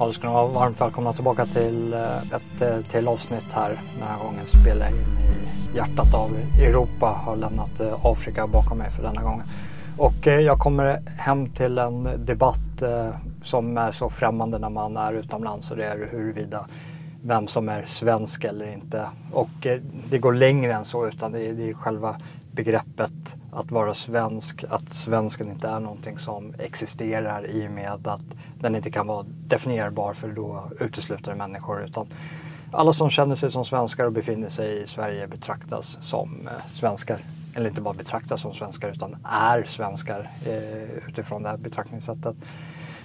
Ja, då ska vara varmt välkomna tillbaka till eh, ett eh, till avsnitt här. Den här gången spelar jag in i hjärtat av Europa. Har lämnat eh, Afrika bakom mig för denna gången. Och jag kommer hem till en debatt som är så främmande när man är utomlands och det är huruvida vem som är svensk eller inte. Och det går längre än så utan det är själva begreppet att vara svensk, att svensken inte är någonting som existerar i och med att den inte kan vara definierbar för då utesluter människor. Utan alla som känner sig som svenskar och befinner sig i Sverige betraktas som eh, svenskar. Eller inte bara betraktas som svenskar utan är svenskar eh, utifrån det här betraktningssättet.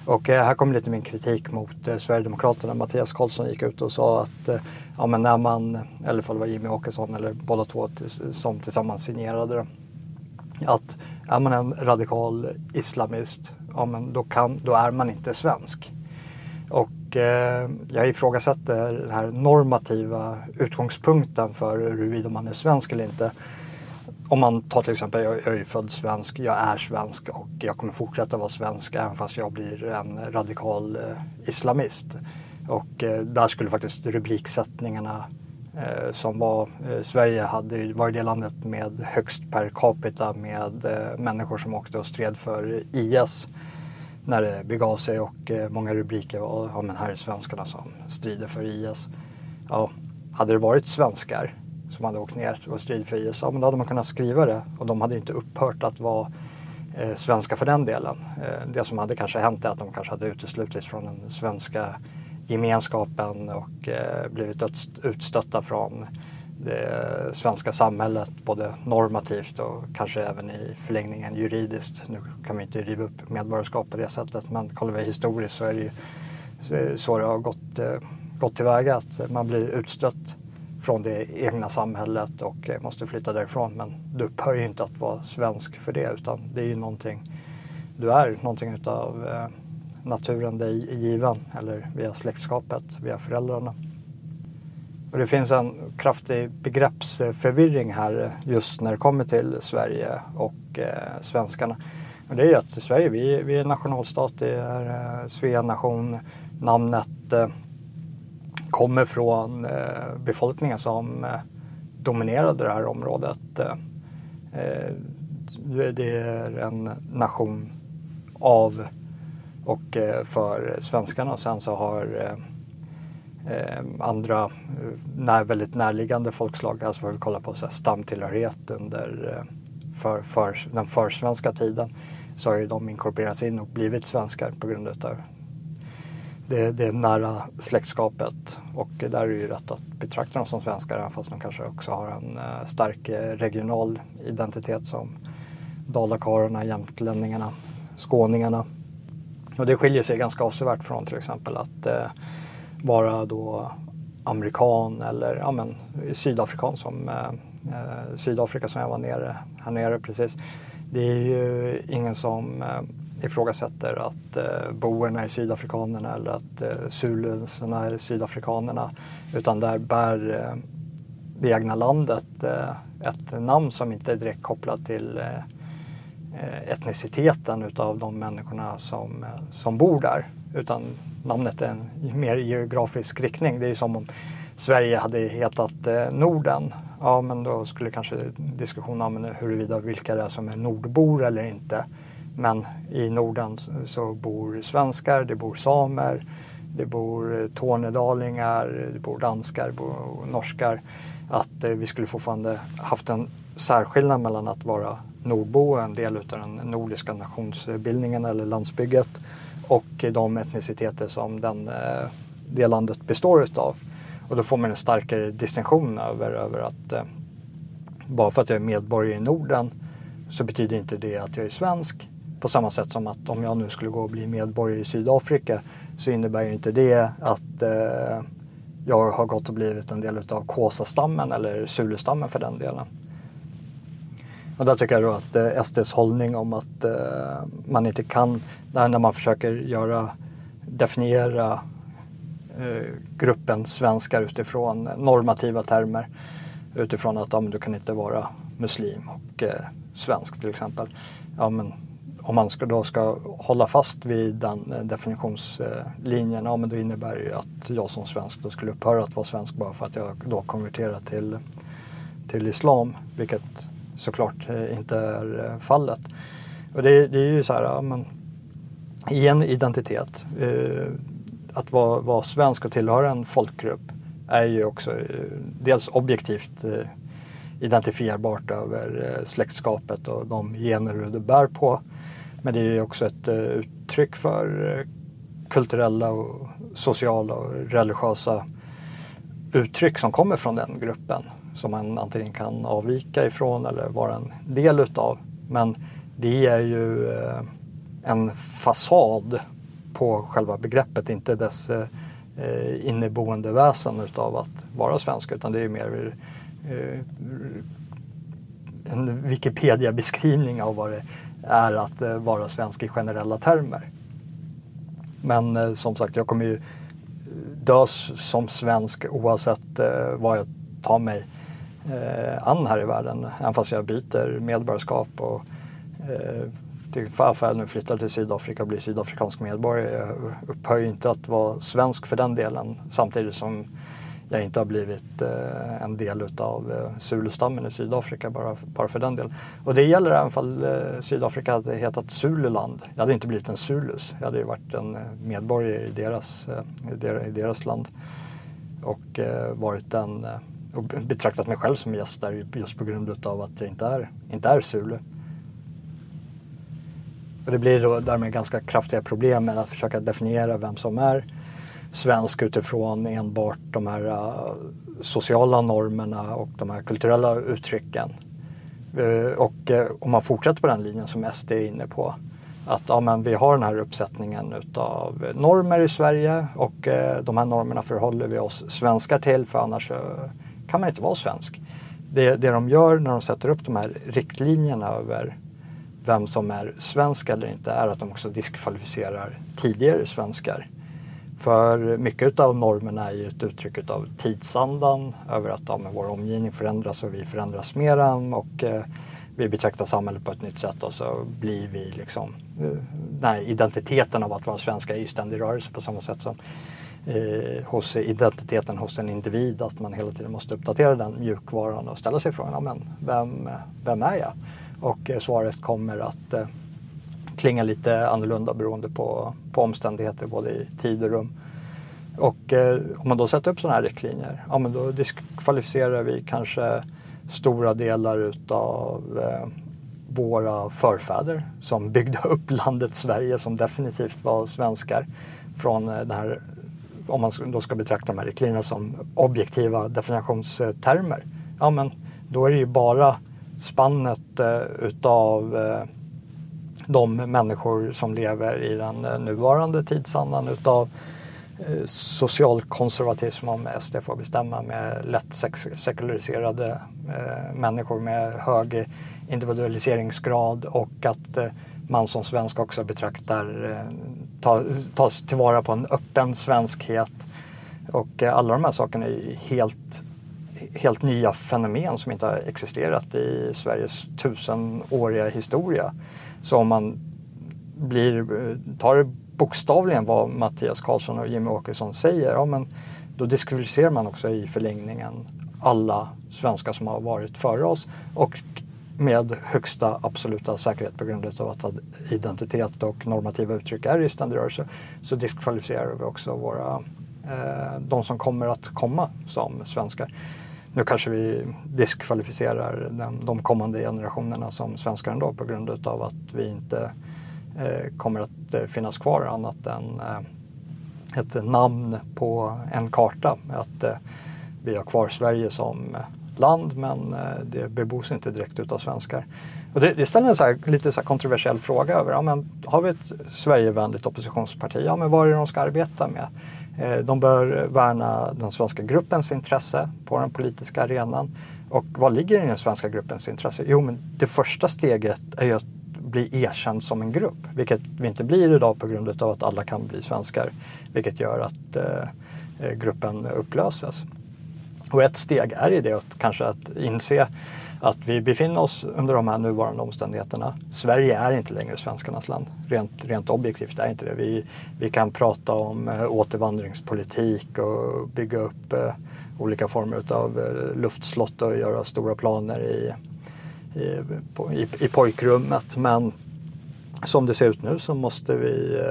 Och eh, här kommer lite min kritik mot eh, Sverigedemokraterna. Mattias Karlsson gick ut och sa att eh, ja, men när man, eller om det var Jimmy Åkesson eller båda två som tillsammans signerade det. Att är man en radikal islamist, ja, men då, kan, då är man inte svensk. Och eh, jag ifrågasätter den här normativa utgångspunkten för huruvida man är svensk eller inte om man tar till exempel, jag, jag är född svensk, jag är svensk och jag kommer fortsätta vara svensk även fast jag blir en radikal eh, islamist. Och eh, där skulle faktiskt rubriksättningarna Eh, som var, eh, Sverige hade var det landet med högst per capita med eh, människor som åkte och stred för IS när det begav sig och eh, många rubriker var, ja men här är svenskarna som strider för IS. Ja, hade det varit svenskar som hade åkt ner och strid för IS, ja, men då hade man kunnat skriva det och de hade inte upphört att vara eh, svenska för den delen. Eh, det som hade kanske hänt är att de kanske hade uteslutits från den svenska gemenskapen och eh, blivit utstötta från det svenska samhället både normativt och kanske även i förlängningen juridiskt. Nu kan vi inte riva upp medborgarskap på det sättet men kollar vi historiskt så är det ju så det har gått, eh, gått tillväga att man blir utstött från det egna samhället och eh, måste flytta därifrån. Men du upphör ju inte att vara svensk för det utan det är ju någonting, du är någonting utav eh, naturen dig given eller via släktskapet, via föräldrarna. Och det finns en kraftig begreppsförvirring här just när det kommer till Sverige och eh, svenskarna. Och det är ju att Sverige, vi, vi är nationalstat, det är eh, Svea nation, namnet eh, kommer från eh, befolkningen som eh, dominerade det här området. Eh, eh det är en nation av och eh, för svenskarna. Sen så har eh, eh, andra när, väldigt närliggande folkslag, alltså för vi kollar på så här, stamtillhörighet under för, för, den försvenska tiden så har ju de inkorporerats in och blivit svenskar på grund av det, det nära släktskapet och där är det ju rätt att betrakta dem som svenskar även fast de kanske också har en stark regional identitet som dalakarlarna, jämtlänningarna, skåningarna. Och det skiljer sig ganska avsevärt från till exempel att eh, vara då amerikan eller ja, men, sydafrikan som eh, eh, Sydafrika som jag var nere här nere precis. Det är ju ingen som eh, ifrågasätter att eh, boerna är sydafrikanerna eller att eh, zulusarna är sydafrikanerna. Utan där bär eh, det egna landet eh, ett namn som inte är direkt kopplat till eh, Eh, etniciteten utav de människorna som, eh, som bor där. Utan namnet är en mer geografisk riktning. Det är som om Sverige hade hetat eh, Norden. Ja, men då skulle kanske diskussionen om huruvida vilka det är som är nordbor eller inte men i Norden så bor svenskar, det bor samer, det bor tornedalingar, det bor danskar, det bor norskar. Att eh, vi skulle fortfarande haft en särskillnad mellan att vara nordbo, en del av den nordiska nationsbildningen eller landsbygget och de etniciteter som den, eh, det landet består utav. Och då får man en starkare distinktion över, över att eh, bara för att jag är medborgare i Norden så betyder inte det att jag är svensk. På samma sätt som att om jag nu skulle gå och bli medborgare i Sydafrika så innebär ju inte det att eh, jag har gått och blivit en del av Kåsa-stammen eller Zulu-stammen för den delen. Och där tycker jag då att eh, SDs hållning om att eh, man inte kan, när, när man försöker göra, definiera eh, gruppen svenskar utifrån normativa termer, utifrån att ja, du kan inte vara muslim och eh, svensk till exempel. Ja, men om man ska, då ska hålla fast vid den eh, definitionslinjen, ja men då innebär det ju att jag som svensk då skulle upphöra att vara svensk bara för att jag då konverterar till, till islam, vilket såklart eh, inte är eh, fallet. Och det, det är ju så här, ja, men, i en identitet, eh, att vara, vara svensk och tillhöra en folkgrupp är ju också eh, dels objektivt eh, identifierbart över eh, släktskapet och de gener du bär på. Men det är ju också ett eh, uttryck för kulturella, och sociala och religiösa uttryck som kommer från den gruppen som man antingen kan avvika ifrån eller vara en del utav. Men det är ju eh, en fasad på själva begreppet, inte dess eh, inneboende väsen utav att vara svensk utan det är mer eh, en Wikipedia-beskrivning av vad det är att vara svensk i generella termer. Men som sagt, jag kommer ju dö som svensk oavsett vad jag tar mig eh, an här i världen. Även fast jag byter medborgarskap och för att jag nu flyttar till Sydafrika och blir sydafrikansk medborgare. Jag upphör ju inte att vara svensk för den delen samtidigt som jag inte har blivit eh, en del utav eh, Zulu-stammen i Sydafrika bara, bara för den delen. Och det gäller även fall eh, Sydafrika hade hetat Zululand. Jag hade inte blivit en Zulus. Jag hade ju varit en eh, medborgare eh, i deras, i deras land. Och eh, varit en och betraktat mig själv som gäst där just på grund av att jag inte är, inte är Zulu. Och det blir då därmed ganska kraftiga problem med att försöka definiera vem som är svensk utifrån enbart de här uh, sociala normerna och de här kulturella uttrycken. Uh, och uh, om man fortsätter på den linjen som SD är inne på att ja, men vi har den här uppsättningen utav normer i Sverige och eh, de här normerna förhåller vi oss svenskar till för annars kan man inte vara svensk. Det, det de gör när de sätter upp de här riktlinjerna över vem som är svensk eller inte är att de också diskvalificerar tidigare svenskar. För mycket av normerna är ju ett uttryck av tidsandan över att ja, vår omgivning förändras och vi förändras mer än och eh, vi betraktar samhället på ett nytt sätt och så blir vi liksom eh, den här identiteten av att vara svenska är ju ständig rörelse på samma sätt som eh, hos identiteten hos en individ att man hela tiden måste uppdatera den mjukvaran och ställa sig frågan, men vem, vem är jag? Och eh, svaret kommer att eh, klinga lite annorlunda beroende på, på omständigheter både i tid och rum. Och eh, om man då sätter upp sådana här riktlinjer, ja men då diskvalificerar vi kanske stora delar utav eh, våra förfäder som byggde upp landet Sverige som definitivt var svenskar från eh, här, om man då ska betrakta de här riktlinjerna som objektiva definitionstermer. Ja men då är det ju bara spannet eh, utav eh, de människor som lever i den eh, nuvarande tidsandan utav eh, socialkonservatism om SD får bestämma med lätt sekulariserade eh, människor med hög individualiseringsgrad och att eh, man som svensk också betraktar, eh, tas tillvara på en öppen svenskhet. Och eh, alla de här sakerna är helt helt nya fenomen som inte har existerat i Sveriges tusenåriga historia. Så om man blir, eh, tar det bokstavligen vad Mattias Karlsson och Jimmy Åkesson säger, ja, men då diskvalificerar man också i förlängningen alla svenskar som har varit före oss och med högsta absoluta säkerhet på grund av att identitet och normativa uttryck är i ständig rörelse så diskvalificerar vi också våra, eh, de som kommer att komma som svenskar. Nu kanske vi diskvalificerar den, de kommande generationerna som svenskar ändå på grund av att vi inte eh, kommer att eh, finnas kvar annat än eh, ett namn på en karta. Att eh, vi har kvar Sverige som eh, land men eh, det bebos inte direkt utav svenskar. Och det, det ställer en så här, lite så kontroversiell fråga över, ja, men har vi ett Sverigevänligt oppositionsparti, ja men vad är det de ska arbeta med? Eh, de bör värna den svenska gruppens intresse på den politiska arenan. Och vad ligger i den svenska gruppens intresse? Jo, men det första steget är ju att bli erkänd som en grupp, vilket vi inte blir idag på grund av att alla kan bli svenskar, vilket gör att eh, eh gruppen upplöses. Och ett steg är i det att kanske att inse att vi befinner oss under de här nuvarande omständigheterna. Sverige är inte längre svenskarnas land. Rent, rent objektivt är inte det. Vi, vi kan prata om eh, återvandringspolitik och bygga upp eh, olika former av eh, luftslott och göra stora planer i, i, på, i, i pojkrummet. Men som det ser ut nu så måste vi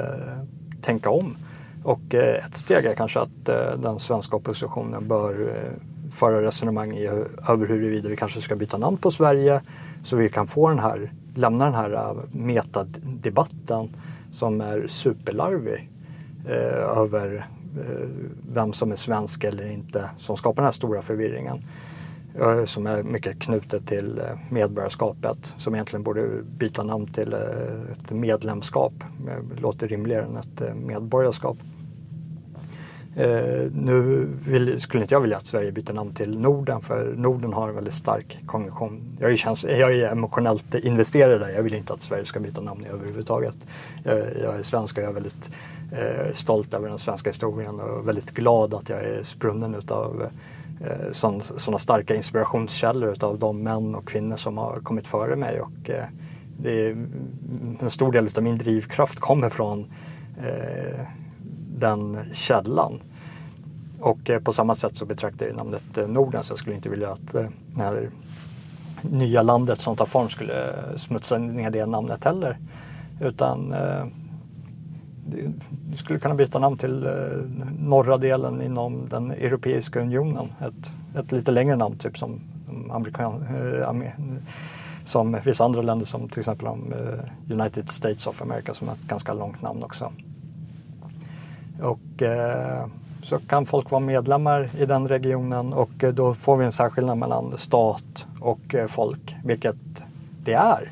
tänka om. Och eh, ett steg är kanske att eh, den svenska oppositionen bör eh, föra resonemang i, över huruvida vi kanske ska byta namn på Sverige så vi kan få den här, lämna den här metadebatten som är superlarvig eh, över eh, vem som är svensk eller inte som skapar den här stora förvirringen. Eh, som är mycket knutet till medborgarskapet som egentligen borde byta namn till ett medlemskap. Det låter rimligare än ett medborgarskap. Eh, nu vill, skulle inte jag vilja att Sverige byter namn till Norden för Norden har en väldigt stark konvention. Jag är, käns jag är emotionellt investerad där. Jag vill inte att Sverige ska byta namn överhuvudtaget. Jag, jag är svensk och jag är väldigt eh, stolt över den svenska historien och väldigt glad att jag är sprunnen utav eh, sådana starka inspirationskällor utav de män och kvinnor som har kommit före mig. Och, eh, det är, en stor del av min drivkraft kommer från eh, den källan. Och eh, på samma sätt så betraktar jag namnet eh, Norden så jag skulle inte vilja att eh, det här nya landet som tar form skulle smutsa ner det namnet heller. Utan du skulle kunna byta namn till norra delen inom den Europeiska unionen. Ett, ett lite längre namn, typ som amerikan, som vissa andra länder som till exempel United States of America som är ett ganska långt namn också. Och eh, så kan folk vara medlemmar i den regionen och eh, då får vi en särskillnad mellan stat och eh, folk, vilket det är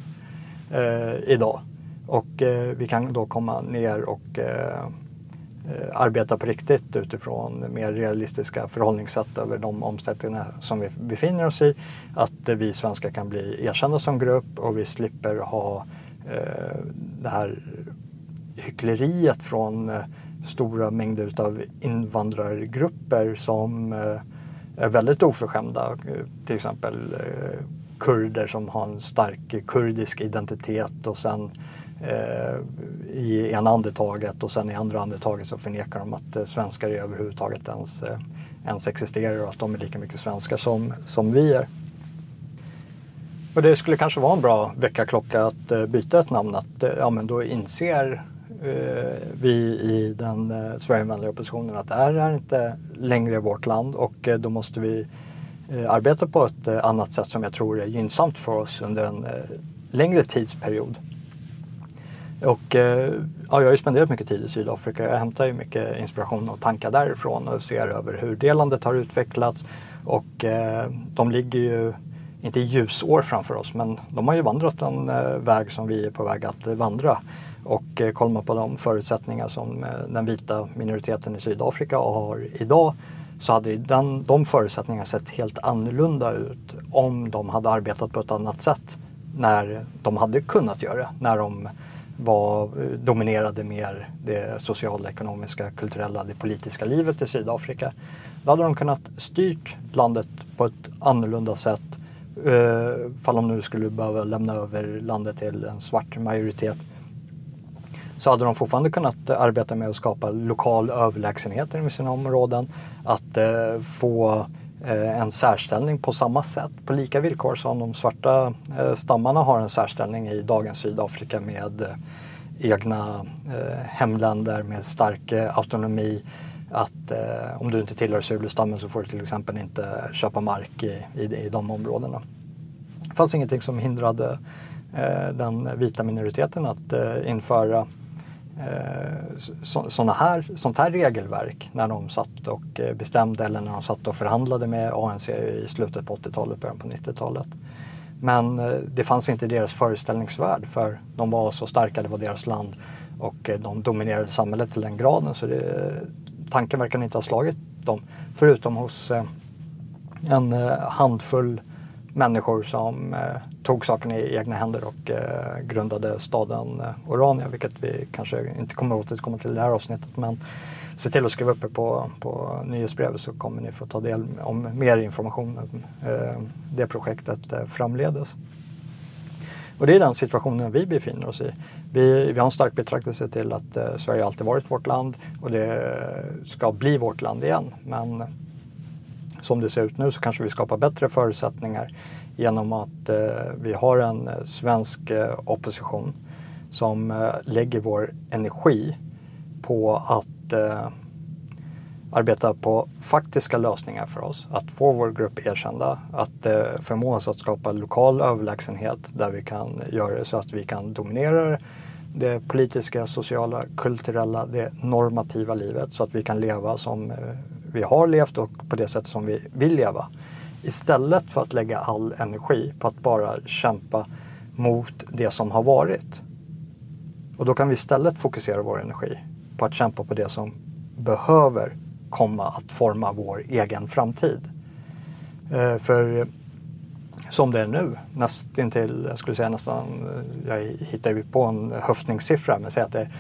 eh, idag. Och eh, vi kan då komma ner och eh, eh arbeta på riktigt utifrån mer realistiska förhållningssätt över de omställningar som vi befinner oss i. Att vi svenskar kan bli erkända som grupp och vi slipper ha det här hyckleriet från stora mängder av invandrargrupper som eh, är väldigt oförskämda. Till exempel eh, kurder som har en stark kurdisk identitet och sen eh, i ena andetaget och sen i andra andetaget så förnekar de att eh, svenskar överhuvudtaget ens, ens existerar och att de är lika mycket svenskar som, som vi är. Och det skulle kanske vara en bra väckarklocka att byta ett namn. Att ja, men då inser Eh, vi i den eh, Sverigevänliga oppositionen att det här är inte längre vårt land och eh, då måste vi eh, arbeta på ett eh, annat sätt som jag tror är gynnsamt för oss under en eh, längre tidsperiod. Och eh, ja, jag har ju spenderat mycket tid i Sydafrika. Jag hämtar ju mycket inspiration och tankar därifrån och ser över hur det landet har utvecklats. Och eh, de ligger ju inte ljusår framför oss men de har ju vandrat en väg som vi är på väg att vandra. Och eh, kollar man på de förutsättningar som eh, den vita minoriteten i Sydafrika har idag så hade den, de förutsättningarna sett helt annorlunda ut om de hade arbetat på ett annat sätt när de hade kunnat göra när de var, eh, dominerade mer det sociala, ekonomiska, kulturella, det politiska livet i Sydafrika. Då hade de kunnat styrt landet på ett annorlunda sätt Uh, fall de nu skulle behöva lämna över landet till en svart majoritet så hade de fortfarande kunnat eh, arbeta med att skapa lokal överlägsenhet inom sina områden. Att eh, få eh, en särställning på samma sätt, på lika villkor som de svarta eh, stammarna har en särställning i dagens Sydafrika med eh, egna eh, hemländer med stark eh, autonomi. Att eh, om du inte tillhör Zulu-stammen så får du till exempel inte köpa mark i, i, i de områdena. Det fanns ingenting som hindrade eh, den vita minoriteten att införa Eh, såna här, sånt här regelverk när de satt och eh, bestämde eller när de satt och förhandlade med ANC i slutet på 80-talet, början på 90-talet. Men eh, det fanns inte i deras föreställningsvärld för de var så starka, det var deras land och de dominerade samhället till den graden så det, tanken verkar inte ha slagit dem. Förutom hos en handfull människor som eh, tog saken i egna händer och eh, grundade staden eh, Orania, vilket vi kanske inte kommer att återkomma till i det här avsnittet. Men se till att skriva upp er på, på nyhetsbrevet så kommer ni få ta del om mer information om eh, det projektet eh, framledes. Och det är den situationen vi befinner oss i. Vi, vi har en stark betraktelse till att eh, Sverige alltid varit vårt land och det eh, ska bli vårt land igen. Men som det ser ut nu så kanske vi skapar bättre förutsättningar genom att eh, vi har en eh, svensk eh, opposition som eh, lägger vår energi på att eh, arbeta på faktiska lösningar för oss. Att få vår grupp erkända, att eh, förmå oss att skapa lokal överlägsenhet där vi kan göra det så att vi kan dominera det politiska, sociala, kulturella, det normativa livet så att vi kan leva som eh, vi har levt och på det sätt som vi vill leva. Istället för att lägga all energi på att bara kämpa mot det som har varit. Och då kan vi istället fokusera vår energi på att kämpa på det som behöver komma att forma vår egen framtid. Eh, för som det är nu, nästintill, jag skulle säga nästan, eh, jag hittar ju på en höftningssiffra, men säg att det är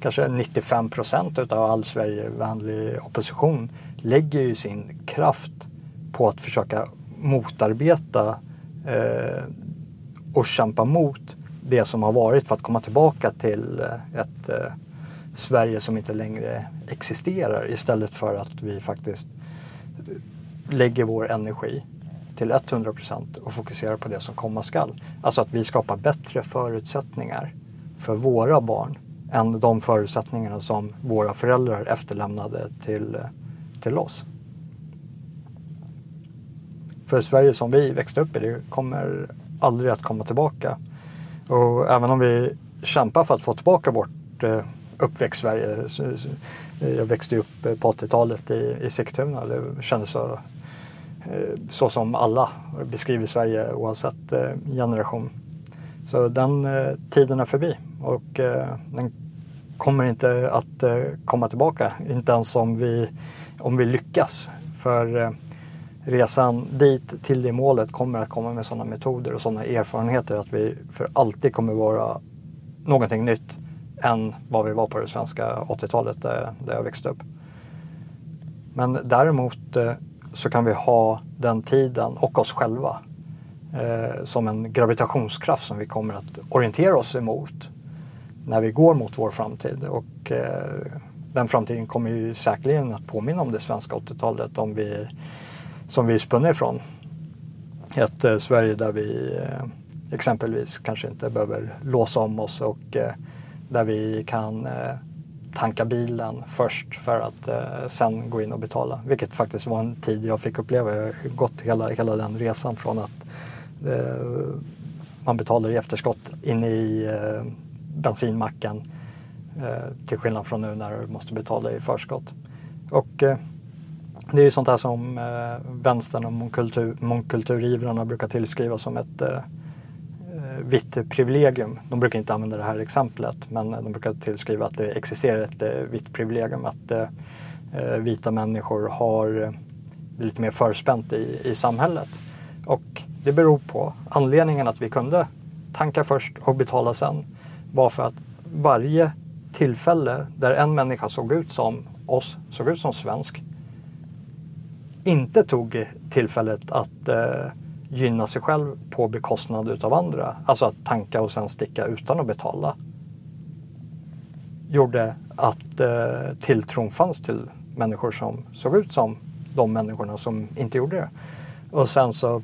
kanske 95 procent av all Sverigevänlig opposition lägger ju sin kraft på att försöka motarbeta eh, och kämpa mot det som har varit för att komma tillbaka till eh, ett eh, Sverige som inte längre existerar istället för att vi faktiskt eh, lägger vår energi till 100 procent och fokuserar på det som komma skall. Alltså att vi skapar bättre förutsättningar för våra barn än de förutsättningarna som våra föräldrar efterlämnade till, eh, till oss. För Sverige som vi växte upp i, det kommer aldrig att komma tillbaka. Och även om vi kämpar för att få tillbaka vårt eh, uppväxt-Sverige. Jag växte upp eh, på 80-talet i, i Sigtuna. Det kändes så, eh, så som alla beskriver Sverige oavsett eh, generation. Så den tiden är förbi och den kommer inte att komma tillbaka. Inte ens om vi, om vi lyckas. För eh, resan dit till det målet kommer att komma med sådana metoder och sådana erfarenheter att vi för alltid kommer vara någonting nytt än vad vi var på det svenska 80-talet där, där jag växte upp. Men däremot eh, så kan vi ha den tiden och oss själva eh, som en gravitationskraft som vi kommer att orientera oss emot när vi går mot vår framtid. Och eh, den framtiden kommer ju säkerligen att påminna om det svenska 80-talet om vi som vi spunner ifrån. Ett eh, Sverige där vi eh, exempelvis kanske inte behöver låsa om oss och eh, där vi kan eh, tanka bilen först för att eh, sen gå in och betala. Vilket faktiskt var en tid jag fick uppleva. Jag har gått hela, hela den resan från att eh, man betalar i efterskott inne i eh, bensinmacken Eh, till skillnad från nu när du måste betala i förskott. Och eh, det är ju sånt här som eh, vänstern och mångkultur, mångkulturivrarna brukar tillskriva som ett vitt privilegium. De brukar inte använda det här exemplet men de brukar tillskriva att det existerar ett vitt privilegium. Att vita människor har lite mer förspänt i, i samhället. Och det beror på anledningen att vi kunde tanka först och betala sen var för att varje tillfälle där en människa såg ut som oss, såg ut som svensk, inte tog tillfället att eh, gynna sig själv på bekostnad utav andra, alltså att tanka och sen sticka utan att betala, gjorde att eh, tilltron fanns till människor som såg ut som de människorna som inte gjorde det. Och sen så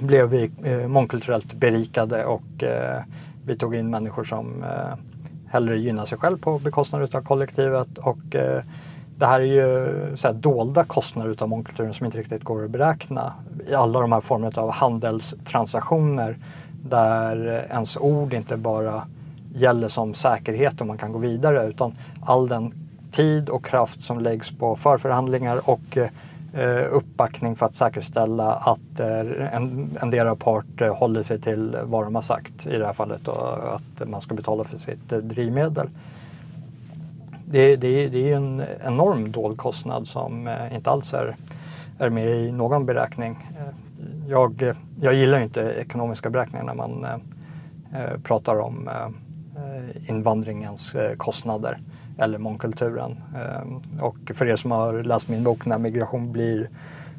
blev vi eh, mångkulturellt berikade och eh, vi tog in människor som eh, hellre gynna sig själv på bekostnad av kollektivet och eh, det här är ju så här dolda kostnader utav mångkulturen som inte riktigt går att beräkna. I alla de här formerna av handelstransaktioner där ens ord inte bara gäller som säkerhet och man kan gå vidare utan all den tid och kraft som läggs på förförhandlingar och eh, eh, uppbackning för att säkerställa att eh, en, en, endera part eh, håller sig till vad de har sagt i det här fallet och att man ska betala för sitt eh, drivmedel det, det, det är en enorm dold kostnad som inte alls är, är med i någon beräkning. Jag, jag gillar inte ekonomiska beräkningar när man pratar om invandringens kostnader eller mångkulturen. Ehm, och för er som har läst min bok När migration blir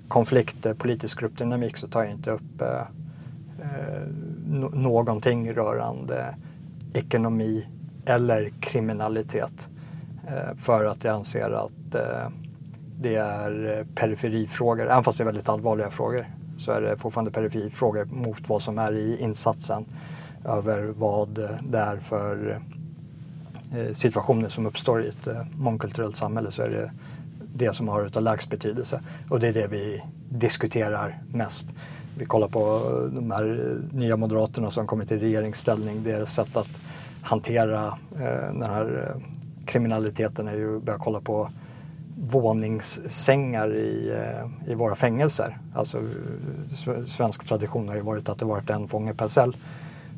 konflikt, eh, politisk gruppdynamik så tar jag inte upp eh, eh, någonting rörande ekonomi eller kriminalitet. För att jag anser att det är periferifrågor, även fast det är väldigt allvarliga frågor så är det fortfarande periferifrågor mot vad som är i insatsen över vad det är för Eh, situationer som uppstår i ett eh, mångkulturellt samhälle så är det det som har utav lägst betydelse och det är det vi diskuterar mest. Vi kollar på eh, de här nya moderaterna som kommit i regeringsställning, deras sätt att hantera den här kriminaliteten är ju att börja kolla på våningssängar i, i våra fängelser. Alltså, svensk tradition har ju varit att det varit en fånge per cell.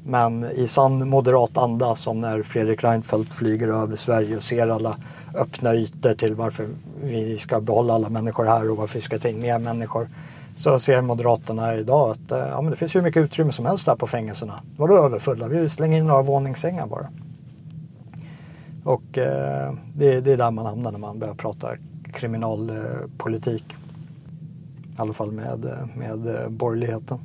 Men i sann moderat anda som när Fredrik Reinfeldt flyger över Sverige och ser alla öppna ytor till varför vi ska behålla alla människor här och varför vi ska ta in mer människor. Så ser Moderaterna idag att eh, ja, men det finns hur mycket utrymme som helst där på fängelserna. Vadå överfulla? Vi slänger in några våningssängar bara. Och eh, det, det, är där man hamnar när man börjar prata kriminalpolitik. I alla fall med, eh, med eh, borgerligheten.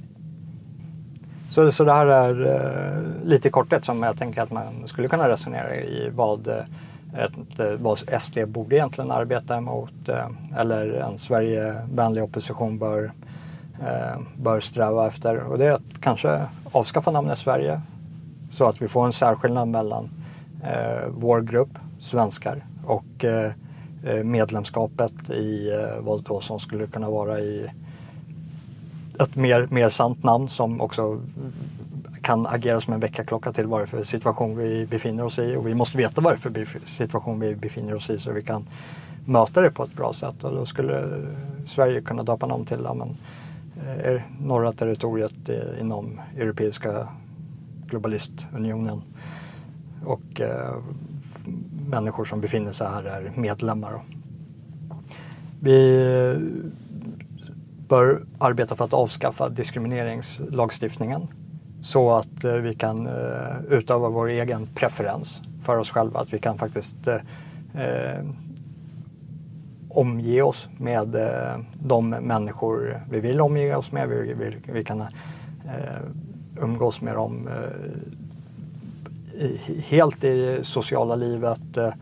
Så, så det här är eh, lite i korthet som jag tänker att man skulle kunna resonera i vad, eh, ett, eh, vad SD borde egentligen arbeta emot eller en Sverigevänlig opposition bör, bör sträva efter. Och det är att kanske avskaffa namnet Sverige så att vi får en särskillnad mellan eh, vår grupp, svenskar, och eh, medlemskapet i eh, vad då som skulle kunna vara i ett mer, mer sant namn som också kan agera som en väckarklocka till vad det är för situation vi befinner oss i. Och vi måste veta vad det är för situation vi befinner oss i så vi kan möta det på ett bra sätt. Och då skulle Sverige kunna döpa namn till ja, men, eh, norra territoriet eh, inom Europeiska globalistunionen. Och eh, människor som befinner sig här är medlemmar. Vi bör arbeta för att avskaffa diskrimineringslagstiftningen så att eh, vi kan eh, utöva vår egen preferens för oss själva. Att vi kan faktiskt eh, eh omge oss med de människor vi vill omge oss med. Vi, vi, vi kan eh, umgås med dem helt i det sociala livet eh,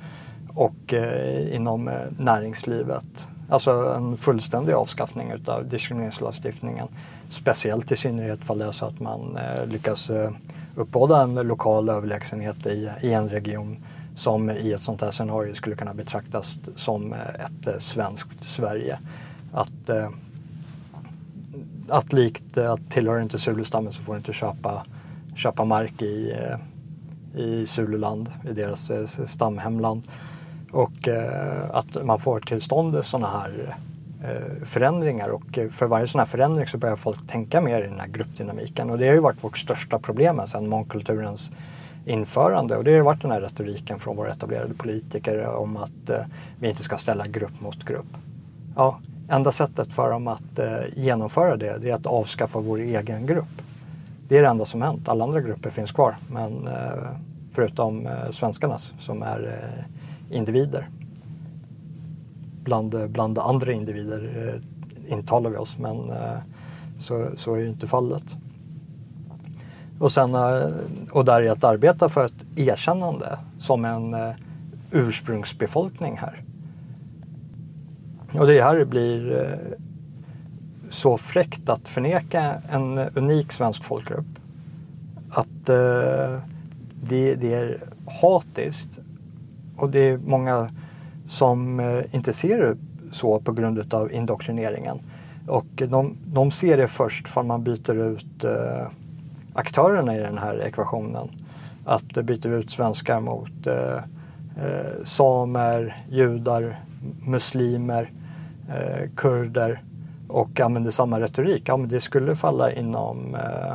och eh, inom näringslivet. Alltså en fullständig avskaffning av diskrimineringslagstiftningen. Speciellt i synnerhet fall det är så att man eh, lyckas eh, uppbåda en lokal överlägsenhet i, i en region som i ett sånt här scenario skulle kunna betraktas som eh, ett svenskt Sverige. Att, att likt att tillhör inte Zulustammen så får du inte köpa, köpa mark i i Zululand, i deras eh, stamhemland. Och eh, att man får till stånd sådana här eh, förändringar och eh, för varje sån här förändring så börjar folk tänka mer i den här gruppdynamiken och det har ju varit vårt största problem sedan mångkulturens införande och det har ju varit den här retoriken från våra etablerade politiker om att eh, vi inte ska ställa grupp mot grupp. Ja, enda sättet för dem att eh, genomföra det, det är att avskaffa vår egen grupp. Det är det enda som hänt. Alla andra grupper finns kvar. Men eh, förutom eh, svenskarnas som är eh, individer. Bland, bland andra individer eh, intalar vi oss men eh, så, så är ju inte fallet. Och, sen, eh, och där är att arbeta för ett erkännande som en ursprungsbefolkning här. Och det här blir så fräckt att förneka en unik svensk folkgrupp. Att det, det, är hatiskt. Och det är många som eh, inte ser det så på grund av indoktrineringen. Och de, de ser det först för man byter ut eh, aktörerna i den här ekvationen. Att vi ut svenskar mot eh, eh, samer, judar, muslimer, eh, kurder och använder samma retorik, ja men det skulle falla inom eh,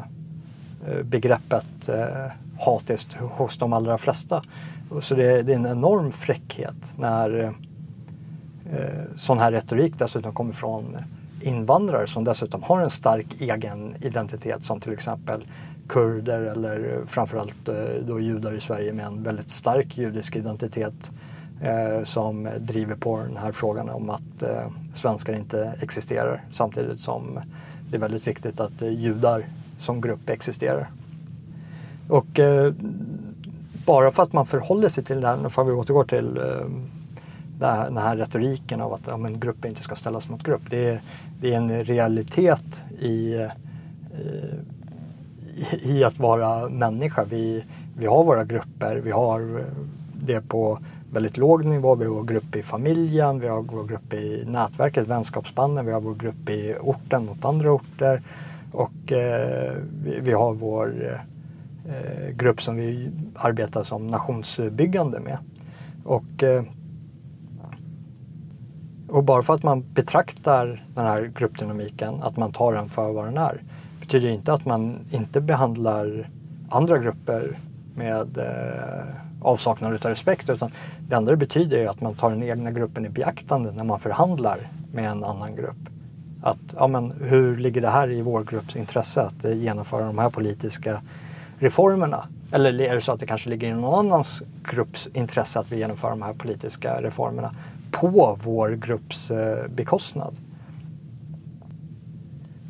eh begreppet eh, hatiskt hos de allra flesta. Så det, det är en enorm fräckhet när eh, sån här retorik dessutom kommer från invandrare som dessutom har en stark egen identitet som till exempel kurder eller framförallt eh, då judar i Sverige med en väldigt stark judisk identitet eh, som driver på den här frågan om att eh, svenskar inte existerar samtidigt som det är väldigt viktigt att eh, judar som grupp existerar. Och eh, bara för att man förhåller sig till den, får vi återgå till eh, den här retoriken av att ja, men grupper inte ska ställas mot grupp. Det är, det är en realitet i, eh, i, i, att vara människa. Vi, vi har våra grupper, vi har det på väldigt låg nivå. Vi har vår grupp i familjen, vi har vår grupp i nätverket, vänskapsbanden, vi har vår grupp i orten mot andra orter och eh, vi, vi, har vår eh, eh, grupp som vi arbetar som nationsbyggande med. Och, eh, och bara för att man betraktar den här gruppdynamiken, att man tar den för vad den är, betyder inte att man inte behandlar andra grupper med eh, avsaknad av respekt. Utan det andra betyder ju att man tar den egna gruppen i beaktande när man förhandlar med en annan grupp. Att, ja, men hur ligger det här i vår grupps intresse att eh, genomföra de här politiska reformerna? Eller är det så att det kanske ligger i någon annans grupps intresse att vi genomför de här politiska reformerna på vår grupps eh, bekostnad?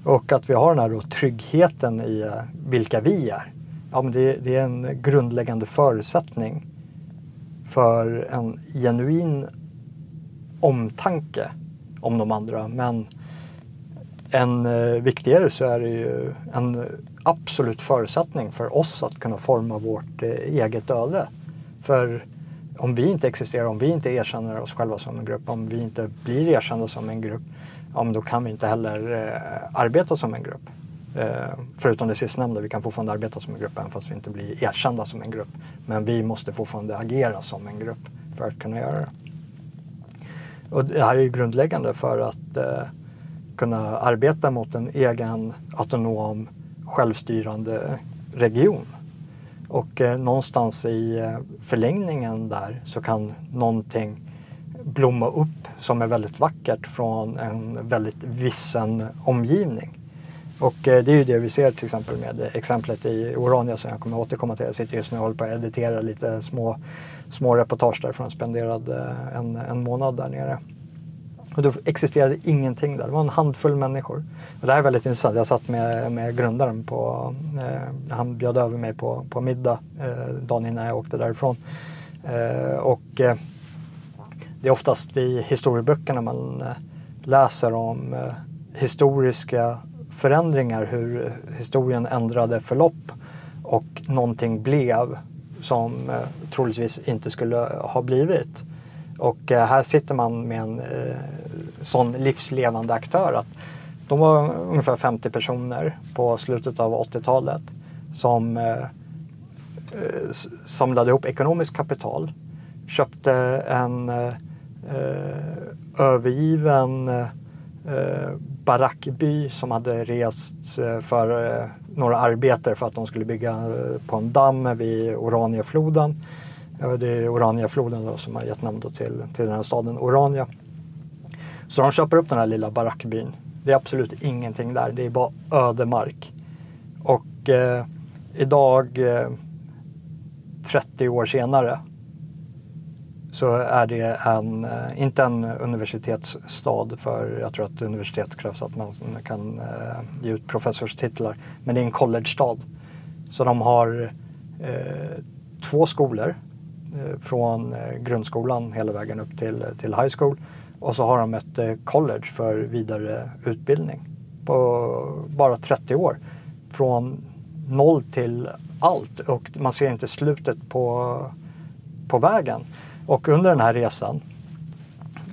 Och att vi har den här då tryggheten i eh, vilka vi är. Ja, men det, det är en grundläggande förutsättning för en genuin omtanke om de andra. Men än eh, viktigare så är det ju en absolut förutsättning för oss att kunna forma vårt eh, eget öde. För om vi inte existerar, om vi inte erkänner oss själva som en grupp, om vi inte blir erkända som en grupp, ja, då kan vi inte heller eh, arbeta som en grupp. Eh, förutom det sistnämnda, vi kan fortfarande arbeta som en grupp även fast vi inte blir erkända som en grupp. Men vi måste fortfarande agera som en grupp för att kunna göra det. Och det här är ju grundläggande för att eh, kunna arbeta mot en egen autonom självstyrande region. Och eh, någonstans i eh, förlängningen där så kan någonting blomma upp som är väldigt vackert från en väldigt vissen omgivning. Och eh, det är ju det vi ser till exempel med exemplet i Orania som jag kommer återkomma till. Jag sitter just nu och håller på att editera lite små, små reportage därifrån. Jag Spenderade eh, en, en månad där nere. Och då existerade ingenting där. Det var en handfull människor. Och det här är väldigt intressant. Jag satt med, med grundaren på, eh, han bjöd över mig på, på middag eh, dagen innan jag åkte därifrån. Eh, och eh, det är oftast i historieböckerna man eh, läser om eh, historiska förändringar, hur historien ändrade förlopp och någonting blev som eh, troligtvis inte skulle ha blivit. Och eh, här sitter man med en eh, sån livslevande aktör. att De var ungefär 50 personer på slutet av 80-talet som eh, eh samlade ihop ekonomiskt kapital, köpte en eh, eh övergiven eh, barackby som hade rests för eh, några arbetare för att de skulle bygga på en damm vid Ja, Det är Oraniafloden då som har gett namn till, till den här staden Orania. Så de köper upp den här lilla barackbyn. Det är absolut ingenting där, det är bara ödemark. Och eh, idag, eh, 30 år senare, så är det en, eh, inte en universitetsstad för jag tror att universitet krävs att man kan eh, ge ut professorstitlar. Men det är en college-stad. Så de har eh, två skolor Eh, från eh, grundskolan hela vägen upp till, till high school. Och så har de ett eh, college för vidare utbildning på bara 30 år. Från noll till allt och man ser inte slutet på, på vägen. Och under den här resan,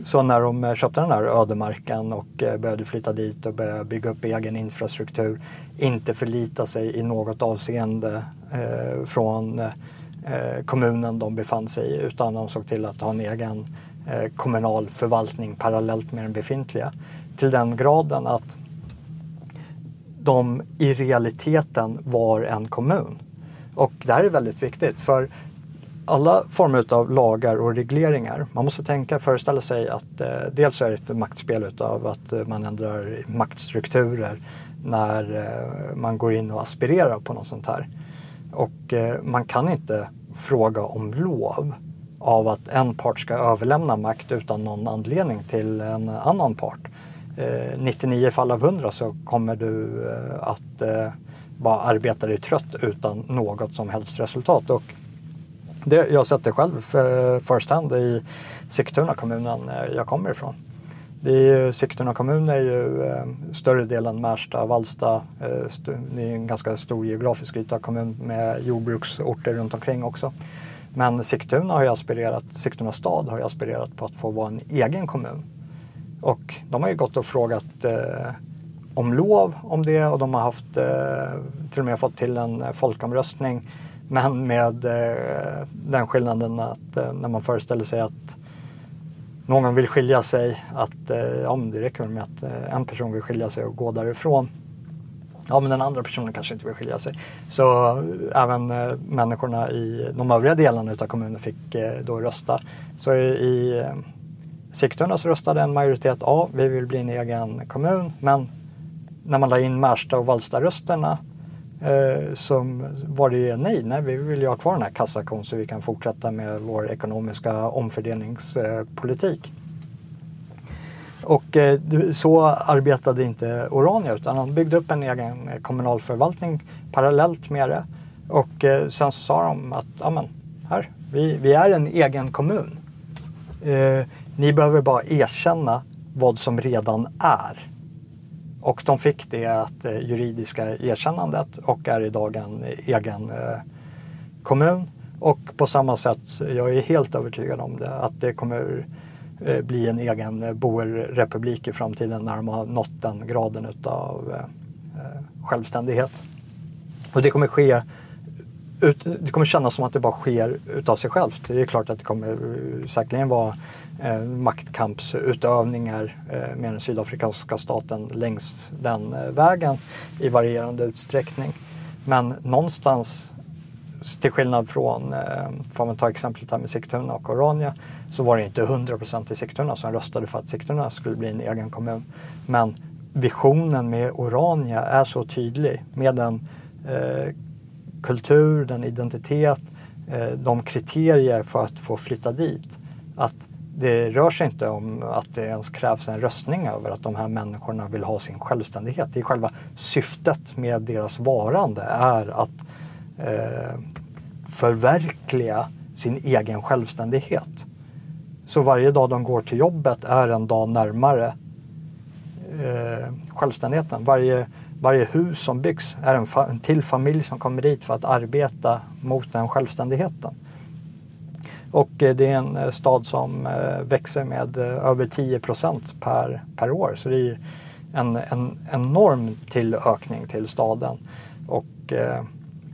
så när de köpte den här ödemarken och började flytta dit och började bygga upp egen infrastruktur, inte förlita sig i något avseende eh, från eh, Eh, kommunen de befann sig i utan de såg till att ha en egen eh, kommunal förvaltning parallellt med den befintliga. Till den graden att de i realiteten var en kommun. Och det här är väldigt viktigt för alla former av lagar och regleringar. Man måste tänka, föreställa sig att eh, dels är det ett maktspel utav att eh, man ändrar maktstrukturer när eh, man går in och aspirerar på något sånt här. Och eh, man kan inte fråga om lov av att en part ska överlämna makt utan någon anledning till en annan part. Eh, 99 fall av 100 så kommer du eh, att bara arbeta dig trött utan något som helst resultat. Och det, jag har sett det själv first hand i Sigtuna kommunen jag kommer ifrån. Det är, Sigtuna kommun är ju eh, större delen Märsta, Vallsta. Eh, det är en ganska stor geografisk yta kommun med jordbruksorter runt omkring också. Men Sigtuna har ju aspirerat, Sigtuna stad har ju aspirerat på att få vara en egen kommun. Och de har ju gått och frågat eh, om lov om det och de har haft, eh, till och med fått till en folkomröstning. Men med eh, den skillnaden att eh, när man föreställer sig att någon vill skilja sig, att eh, ja, det räcker med att eh, en person vill skilja sig och gå därifrån. Ja, men den andra personen kanske inte vill skilja sig. Så eh, även eh, människorna i de övriga delarna av kommunen fick eh, då rösta. Så i, i eh, Sigtuna så röstade en majoritet ja, vi vill bli en egen kommun. Men när man la in Märsta och Vallsta-rösterna eh, som var det nej, nej, vi vill ju ha kvar den här kassakon så vi kan fortsätta med vår ekonomiska omfördelningspolitik. Och eh, så arbetade inte Orania utan de byggde upp en egen kommunal förvaltning parallellt med det. Och eh, sen så sa de att, ja men, här, vi, vi är en egen kommun. Eh, ni behöver bara erkänna vad som redan är. Och de fick det eh, juridiska erkännandet och är idag en egen eh, kommun. Och på samma sätt, jag är helt övertygad om det, att det kommer eh, bli en egen boerrepublik i framtiden när de har nått den graden utav självständighet. Och det kommer ske det kommer kännas som att det bara sker utav sig självt. Det är klart att det kommer säkerligen vara eh, maktkampsutövningar eh, med den sydafrikanska staten längs den eh, vägen i varierande utsträckning. Men någonstans, till skillnad från, eh, får man ta exemplet här med Sigtuna och Orania, så var det inte 100% i Sigtuna som röstade för att Sigtuna skulle bli en egen kommun. Men visionen med Orania är så tydlig med den eh, kultur, den identitet, eh, de kriterier för att få flytta dit. Att det rör sig inte om att det ens krävs en röstning över att de här människorna vill ha sin självständighet. Det är själva syftet med deras varande är att eh, förverkliga sin egen självständighet. Så varje dag de går till jobbet är en dag närmare eh, självständigheten. Varje, varje hus som byggs är en, fa en till familj som kommer dit för att arbeta mot den självständigheten. Och eh, det är en eh, stad som eh, växer med över 10 procent per, per år. Så det är en, en enorm tillökning till staden. Och eh,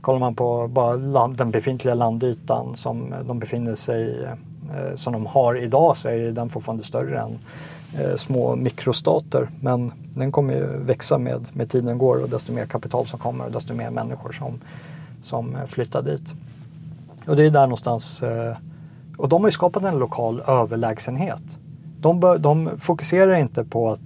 kollar man på bara land, den befintliga landytan som de befinner sig eh, som de har idag så är den fortfarande större än eh, små mikrostater. Men den kommer ju växa med, med tiden går och desto mer kapital som kommer och desto mer människor som, som flyttar dit. Och det är där någonstans och de har ju skapat en lokal överlägsenhet. De, bör, de fokuserar inte på att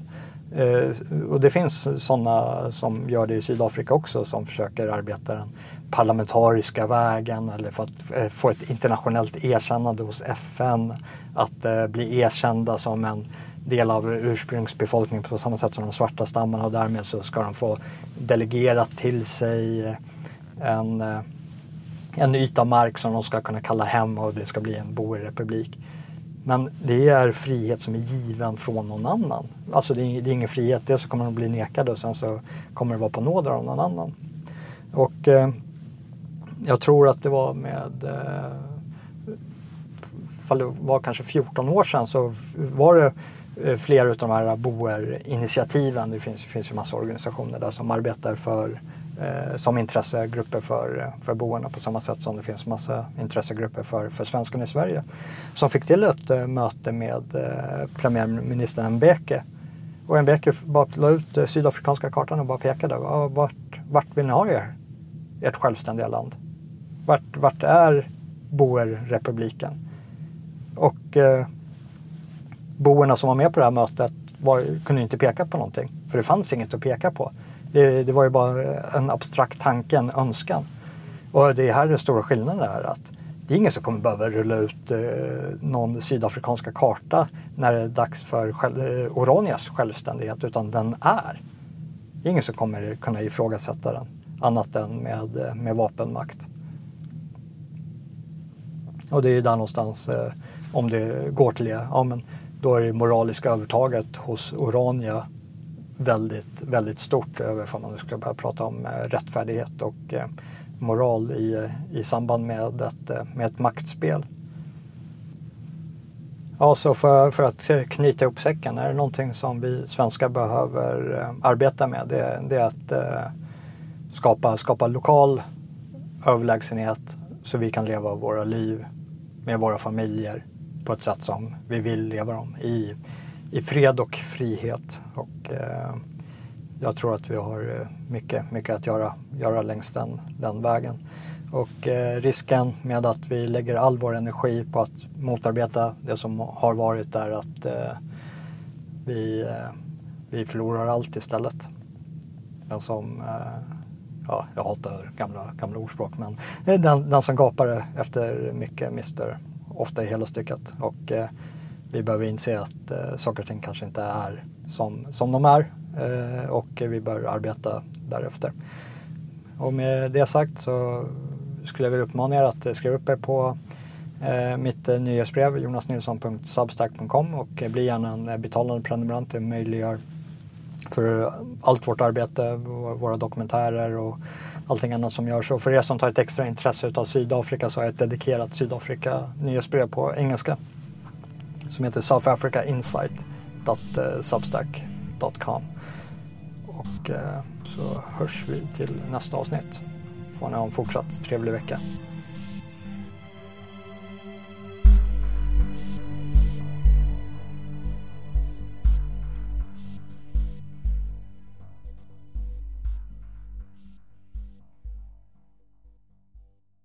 eh, och det finns sådana som gör det i Sydafrika också som försöker arbeta den parlamentariska vägen eller för att eh, få ett internationellt erkännande hos FN. Att eh, bli erkända som en del av ursprungsbefolkningen på samma sätt som de svarta stammarna och därmed så ska de få delegera till sig en en yta mark som de ska kunna kalla hem och det ska bli en boerrepublik. Men det är frihet som är given från någon annan. Alltså det är, det är ingen frihet. Dels så kommer de bli nekade och sen så kommer det vara på nåder av någon annan. Och eh, jag tror att det var med eh, det var kanske 14 år sedan så var det eh, flera av de här boerinitiativen. Det finns, finns ju massa organisationer där som arbetar för eh, Eh, som intressegrupper för, för boende på samma sätt som det finns massa intressegrupper för, för svenskarna i Sverige. Som fick till ett eh, möte med eh, premiärminister Mbeke. Och Mbeke bara la ut eh, sydafrikanska kartan och bara pekade. Vart, vart vill ni ha er? Ert självständiga land? Vart, vart är Boerrepubliken. Och eh, boerna som var med på det här mötet var, kunde inte peka på någonting. För det fanns inget att peka på. Det, det var ju bara en abstrakt tanke, en önskan. Och det är här den stora skillnaden är att det är ingen som kommer behöva rulla ut eh, någon sydafrikanska karta när det är dags för själv, eh, Oranias självständighet, utan den är. Det är ingen som kommer kunna ifrågasätta den annat än med, eh, med vapenmakt. Och det är där någonstans, eh, om det går till det, ja men då är det moraliska övertaget hos Orania väldigt, väldigt stort över om man nu ska börja prata om eh, rättfärdighet och eh, moral i, i samband med ett, eh, med ett maktspel. Ja, så för, för att knyta ihop säcken, är det någonting som vi svenskar behöver arbeta med det, det är att skapa, skapa lokal överlägsenhet så vi kan leva våra liv med våra familjer på ett sätt som vi vill leva dem i, i fred och frihet. Och, eh, jag tror att vi har eh, mycket, mycket att göra, göra längs den, den vägen. Och eh, risken med att vi lägger all vår energi på att motarbeta det som har varit är att eh, vi, eh, vi förlorar allt istället. Den som, eh, ja, jag hatar gamla, gamla ordspråk, men den, den som gapar efter mycket mister ofta i hela stycket. Och eh, vi behöver inse att eh, saker och ting kanske inte är som, som de är eh, och vi bör arbeta därefter. Och med det sagt så skulle jag vilja uppmana er att skriva upp er på eh, mitt eh, nyhetsbrev jonasnilsson.substack.com och eh, bli gärna en eh, betalande prenumerant. Det möjliggör för allt vårt arbete, våra dokumentärer och allting annat som görs. Och för er som tar ett extra intresse av Sydafrika så har jag ett dedikerat Sydafrika nyhetsbrev på engelska som heter South Africa Insight.substack.com. Eh, Och eh, så hörs vi till nästa avsnitt. Får ni ha en fortsatt trevlig vecka.